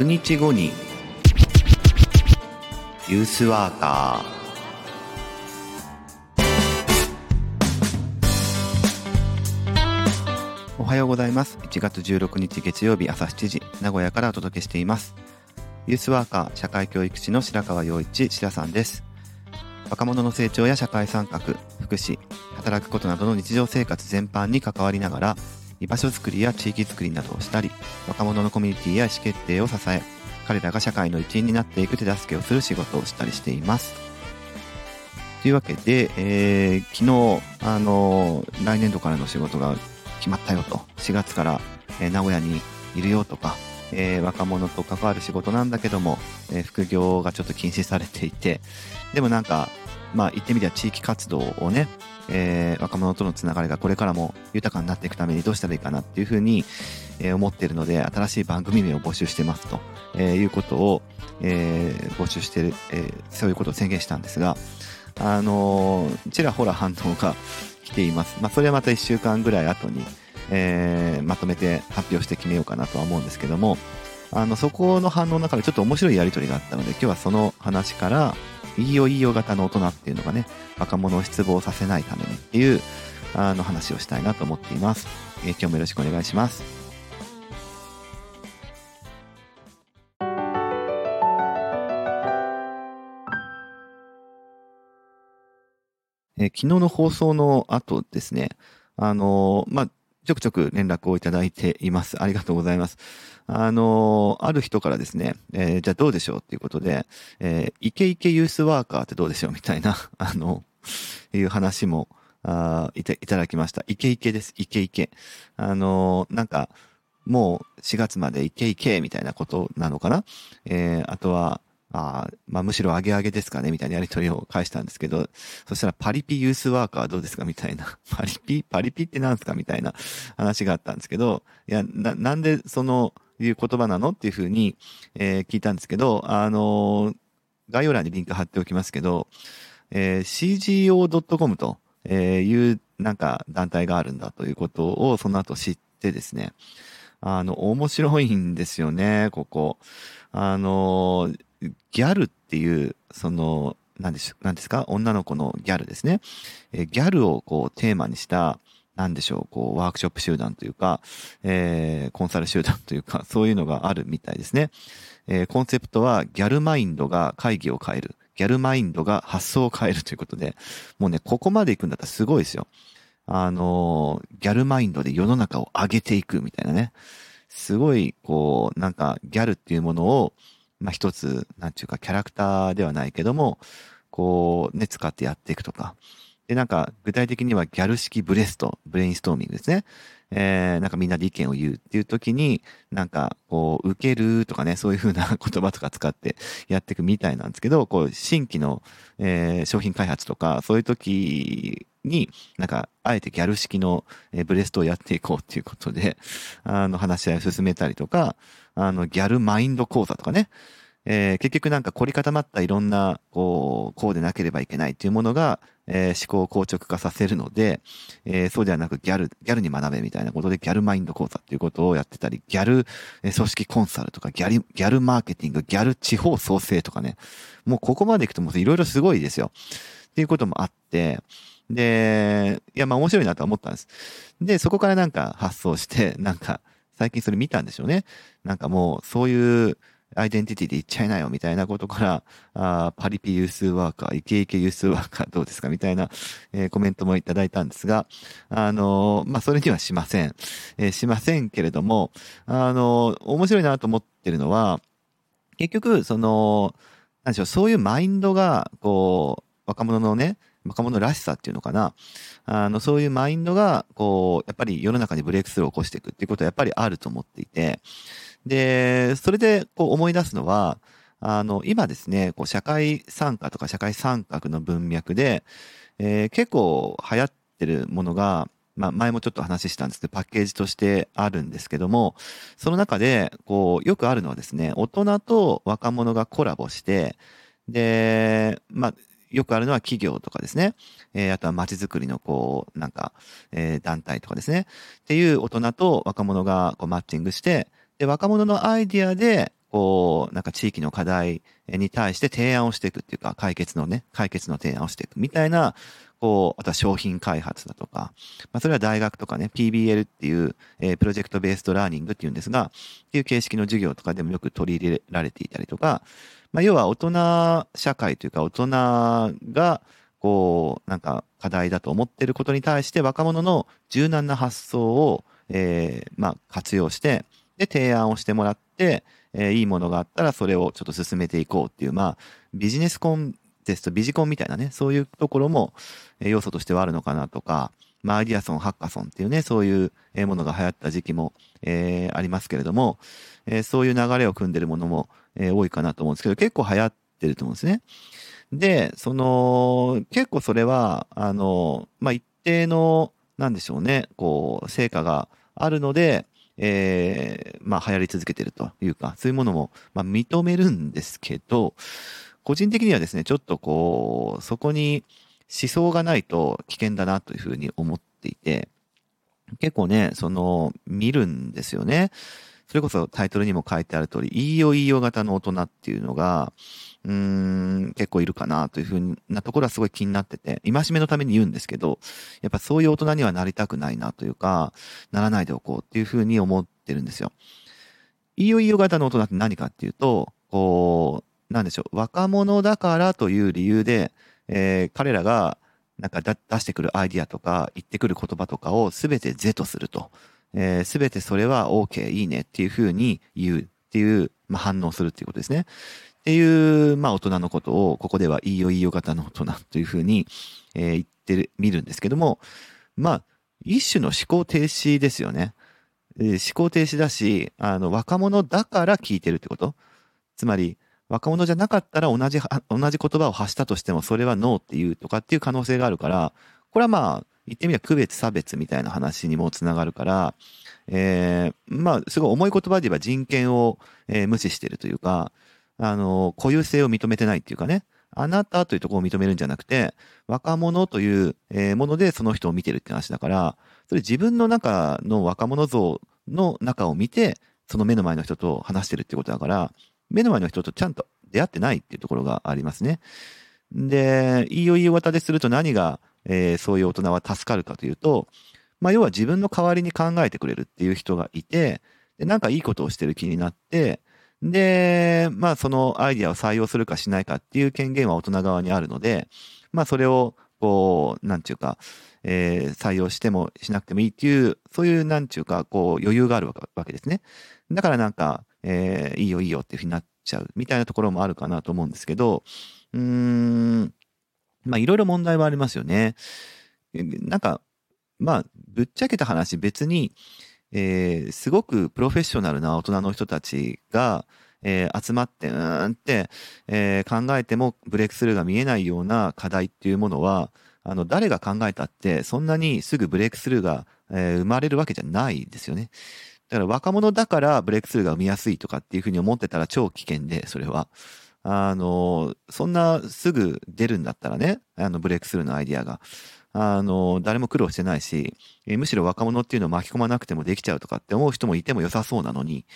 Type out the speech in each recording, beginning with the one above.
100日後にユースワーカー。おはようございます。1月16日月曜日朝7時名古屋からお届けしています。ユースワーカー社会教育士の白川陽一白さんです。若者の成長や社会参画福祉働くことなどの日常生活全般に関わりながら居場所づくりや地域づくりなどをしたり若者のコミュニティや意思決定を支え彼らが社会の一員になっていく手助けをする仕事をしたりしています。というわけで、えー、昨日、あのー、来年度からの仕事が決まったよと。4月から、えー、名古屋にいるよとか、えー、若者と関わる仕事なんだけども、えー、副業がちょっと禁止されていてでもなんかまあ言ってみりゃ地域活動をね、えー、若者とのつながりがこれからも豊かになっていくためにどうしたらいいかなっていうふうに、えー、思っているので、新しい番組名を募集してますと、えー、いうことを、えー、募集してる、えー、そういうことを宣言したんですが、あのー、ちらほら反応が来ています。まあ、それはまた1週間ぐらい後に、えー、まとめて発表して決めようかなとは思うんですけども、あの、そこの反応の中でちょっと面白いやりとりがあったので、今日はその話から、いいよいいよ型の大人っていうのがね、若者を失望させないためにっていう、あの話をしたいなと思っています。えー、今日もよろしくお願いします。えー、昨日の放送の後ですね、あのー、まあ、ちょくちょく連絡をいただいています。ありがとうございます。あの、ある人からですね、えー、じゃあどうでしょうっていうことで、えー、イケイケユースワーカーってどうでしょうみたいな、あの、いう話も、あいたいただきました。イケイケです。イケイケ。あの、なんか、もう4月までイケイケみたいなことなのかな？えー、あとは、あまあ、むしろ上げ上げですかねみたいなやりとりを返したんですけど、そしたらパリピユースワーカーどうですかみたいな。パリピパリピって何すかみたいな話があったんですけど、いや、な、なんでその、いう言葉なのっていうふうに、えー、聞いたんですけど、あのー、概要欄にリンク貼っておきますけど、えー、CGO.com というなんか団体があるんだということをその後知ってですね、あの、面白いんですよね、ここ。あの、ギャルっていう、その、何でしょ、何ですか？女の子のギャルですね。えギャルをこうテーマにした、なんでしょう、こう、ワークショップ集団というか、えー、コンサル集団というか、そういうのがあるみたいですね。えー、コンセプトは、ギャルマインドが会議を変える。ギャルマインドが発想を変えるということで、もうね、ここまで行くんだったらすごいですよ。あのー、ギャルマインドで世の中を上げていくみたいなね。すごい、こう、なんか、ギャルっていうものを、まあ、一つ、なんていうか、キャラクターではないけども、こう、ね、使ってやっていくとか。で、なんか、具体的にはギャル式ブレスト、ブレインストーミングですね。えー、なんかみんなで意見を言うっていう時に、なんか、こう、受けるとかね、そういう風な言葉とか使ってやっていくみたいなんですけど、こう、新規の、えー、商品開発とか、そういう時に、なんか、あえてギャル式の、ブレストをやっていこうっていうことで、あの、話し合いを進めたりとか、あの、ギャルマインド講座とかね、えー、結局なんか凝り固まったいろんな、こう、こうでなければいけないっていうものが、えー、思考を硬直化させるので、えー、そうではなくギャル、ギャルに学べみたいなことでギャルマインド講座っていうことをやってたり、ギャル、え組織コンサルとか、ギャル、ギャルマーケティング、ギャル地方創生とかね、もうここまで行くともういろいろすごいですよ。っていうこともあって、で、いや、まあ面白いなと思ったんです。で、そこからなんか発想して、なんか、最近それ見たんでしょうね。なんかもう、そういう、アイデンティティで言っちゃいなよみたいなことから、あパリピユースワーカー、イケイケユースワーカーどうですかみたいな、えー、コメントもいただいたんですが、あのー、まあ、それにはしません。えー、しませんけれども、あの面白いなと思ってるのは、結局、その、なんでしょう、そういうマインドが、こう、若者のね、若者らしさっていうのかな。あの、そういうマインドが、こう、やっぱり世の中にブレイクスルーを起こしていくっていうことはやっぱりあると思っていて、で、それでこう思い出すのは、あの、今ですね、こう社会参加とか社会参画の文脈で、えー、結構流行ってるものが、まあ、前もちょっと話したんですけど、パッケージとしてあるんですけども、その中で、こう、よくあるのはですね、大人と若者がコラボして、で、まあ、よくあるのは企業とかですね。えー、あとは街づくりのこう、なんか、えー、団体とかですね。っていう大人と若者がこうマッチングして、で、若者のアイディアで、こう、なんか地域の課題に対して提案をしていくっていうか、解決のね、解決の提案をしていくみたいな、こう、あとは商品開発だとか、まあ、それは大学とかね、PBL っていう、えー、プロジェクトベースドラーニングっていうんですが、っていう形式の授業とかでもよく取り入れられていたりとか、まあ、要は大人社会というか、大人が、こう、なんか課題だと思っていることに対して若者の柔軟な発想を、えー、まあ、活用して、で、提案をしてもらって、えー、いいものがあったらそれをちょっと進めていこうっていう、まあ、ビジネスコンテスト、ビジコンみたいなね、そういうところも、えー、要素としてはあるのかなとか、まあ、アイディアソン、ハッカソンっていうね、そういうものが流行った時期も、えー、ありますけれども、えー、そういう流れを組んでるものも、えー、多いかなと思うんですけど、結構流行ってると思うんですね。で、その、結構それは、あの、まあ、一定の、なんでしょうね、こう、成果があるので、えー、まあ流行り続けてるというか、そういうものも、まあ認めるんですけど、個人的にはですね、ちょっとこう、そこに思想がないと危険だなというふうに思っていて、結構ね、その、見るんですよね。それこそタイトルにも書いてある通り、いいよいいよ型の大人っていうのが、うーん、結構いるかなというふうなところはすごい気になってて、戒めのために言うんですけど、やっぱそういう大人にはなりたくないなというか、ならないでおこうっていうふうに思ってるんですよ。いいよいいよ型の大人って何かっていうと、こう、なんでしょう、若者だからという理由で、えー、彼らがなんか出してくるアイディアとか言ってくる言葉とかを全て是とすると。えー、全てそれは OK、いいねっていうふうに言うっていう、まあ、反応するっていうことですね。っていう、まあ、大人のことを、ここではいいよいいよ型の大人というふうに、えー、言ってる、見るんですけども、まあ、一種の思考停止ですよね。えー、思考停止だし、あの、若者だから聞いてるってことつまり、若者じゃなかったら同じ、同じ言葉を発したとしても、それはノーっていうとかっていう可能性があるから、これはまあ、言ってみれば区別差別みたいな話にもつながるから、えー、まあ、すごい重い言葉で言えば人権を、えー、無視してるというか、あの、固有性を認めてないっていうかね、あなたというところを認めるんじゃなくて、若者という、えものでその人を見てるって話だから、それ自分の中の若者像の中を見て、その目の前の人と話してるってことだから、目の前の人とちゃんと出会ってないっていうところがありますね。で、いいよいいよ型ですると何がえー、そういう大人は助かるかというと、まあ、要は自分の代わりに考えてくれるっていう人がいて、で、なんかいいことをしてる気になって、で、まあ、そのアイディアを採用するかしないかっていう権限は大人側にあるので、まあ、それを、こう、なんちゅうか、えー、採用してもしなくてもいいっていう、そういう、なんちゅうか、こう、余裕があるわけですね。だからなんか、えー、いいよいいよっていうふうになっちゃうみたいなところもあるかなと思うんですけど、うーん、まあいろいろ問題はありますよね。なんか、まあ、ぶっちゃけた話別に、えー、すごくプロフェッショナルな大人の人たちが、えー、集まって、うーんって、えー、考えてもブレイクスルーが見えないような課題っていうものは、あの、誰が考えたって、そんなにすぐブレイクスルーが、えー、生まれるわけじゃないですよね。だから若者だからブレイクスルーが生みやすいとかっていうふうに思ってたら超危険で、それは。あの、そんなすぐ出るんだったらね、あの、ブレイクスルーのアイディアが。あの、誰も苦労してないし、えむしろ若者っていうのを巻き込まなくてもできちゃうとかって思う人もいても良さそうなのに、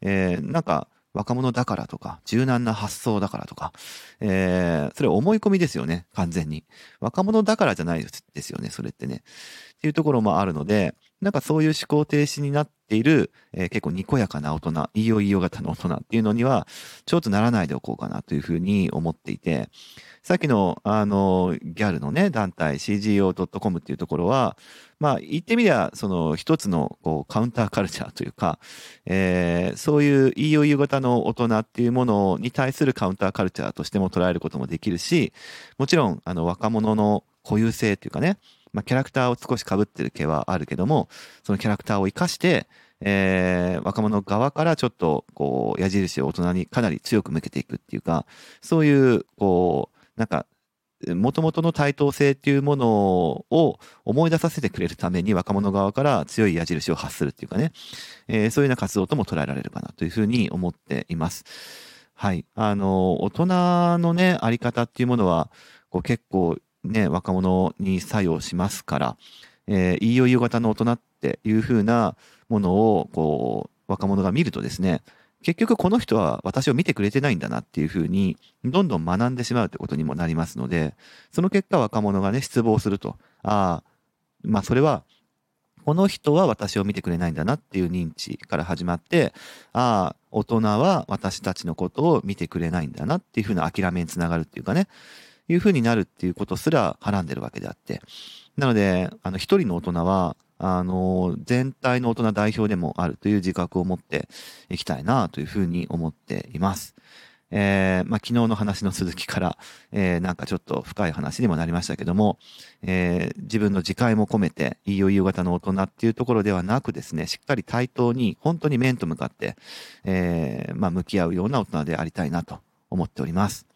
えー、なんか、若者だからとか、柔軟な発想だからとか、えー、それ思い込みですよね、完全に。若者だからじゃないですよね、それってね。っていうところもあるので、なんかそういう思考停止になっている、えー、結構にこやかな大人、いいよいいよ型の大人っていうのには、ちょっとならないでおこうかなというふうに思っていて、さっきの、あの、ギャルのね、団体 CGO.com っていうところは、まあ、言ってみりゃ、その一つの、こう、カウンターカルチャーというか、えー、そういういいよいいよ型の大人っていうものに対するカウンターカルチャーとしても捉えることもできるし、もちろん、あの、若者の固有性っていうかね、まあ、キャラクターを少し被ってる毛はあるけども、そのキャラクターを活かして、えー、若者側からちょっと、こう、矢印を大人にかなり強く向けていくっていうか、そういう、こう、なんか、元々の対等性っていうものを思い出させてくれるために若者側から強い矢印を発するっていうかね、えー、そういうような活動とも捉えられるかなというふうに思っています。はい。あの、大人のね、あり方っていうものは、こう結構ね、若者に作用しますから、えー、いいよいいよ型の大人っていう風なものを、こう、若者が見るとですね、結局この人は私を見てくれてないんだなっていうふうに、どんどん学んでしまうってことにもなりますので、その結果若者がね、失望すると。ああ、まあそれは、この人は私を見てくれないんだなっていう認知から始まって、ああ、大人は私たちのことを見てくれないんだなっていうふうな諦めにつながるっていうかね、いうふうになるっていうことすらはらんでるわけであって。なので、あの、一人の大人は、あの、全体の大人代表でもあるという自覚を持っていきたいなというふうに思っています。えー、まあ、昨日の話の続きから、えー、なんかちょっと深い話にもなりましたけども、えー、自分の自戒も込めて、いいよ夕方の大人っていうところではなくですね、しっかり対等に、本当に面と向かって、え、まあ、向き合うような大人でありたいなと思っております。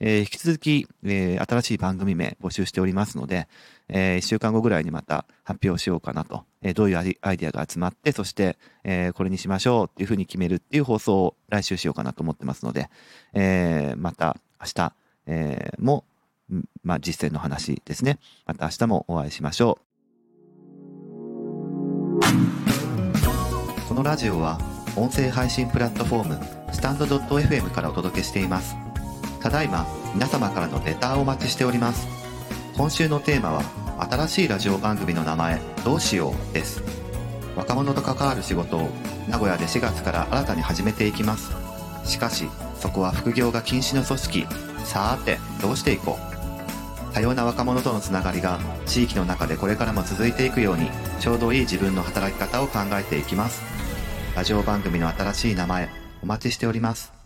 えー、引き続き、えー、新しい番組名募集しておりますので、えー、1週間後ぐらいにまた発表しようかなと、えー、どういうアイデアが集まって、そして、えー、これにしましょうっていうふうに決めるっていう放送を来週しようかなと思ってますので、えー、また明日、えー、も、まあ、実践の話ですね。また明日もお会いしましょう。このラジオは音声配信プラットフォームスタンド .fm からお届けしています。ただいま皆様からのレターをお待ちしております。今週のテーマは新しいラジオ番組の名前どうしようです。若者と関わる仕事を名古屋で4月から新たに始めていきます。しかしそこは副業が禁止の組織。さーてどうしていこう。多様な若者とのつながりが地域の中でこれからも続いていくようにちょうどいい自分の働き方を考えていきます。ラジオ番組の新しい名前お待ちしております。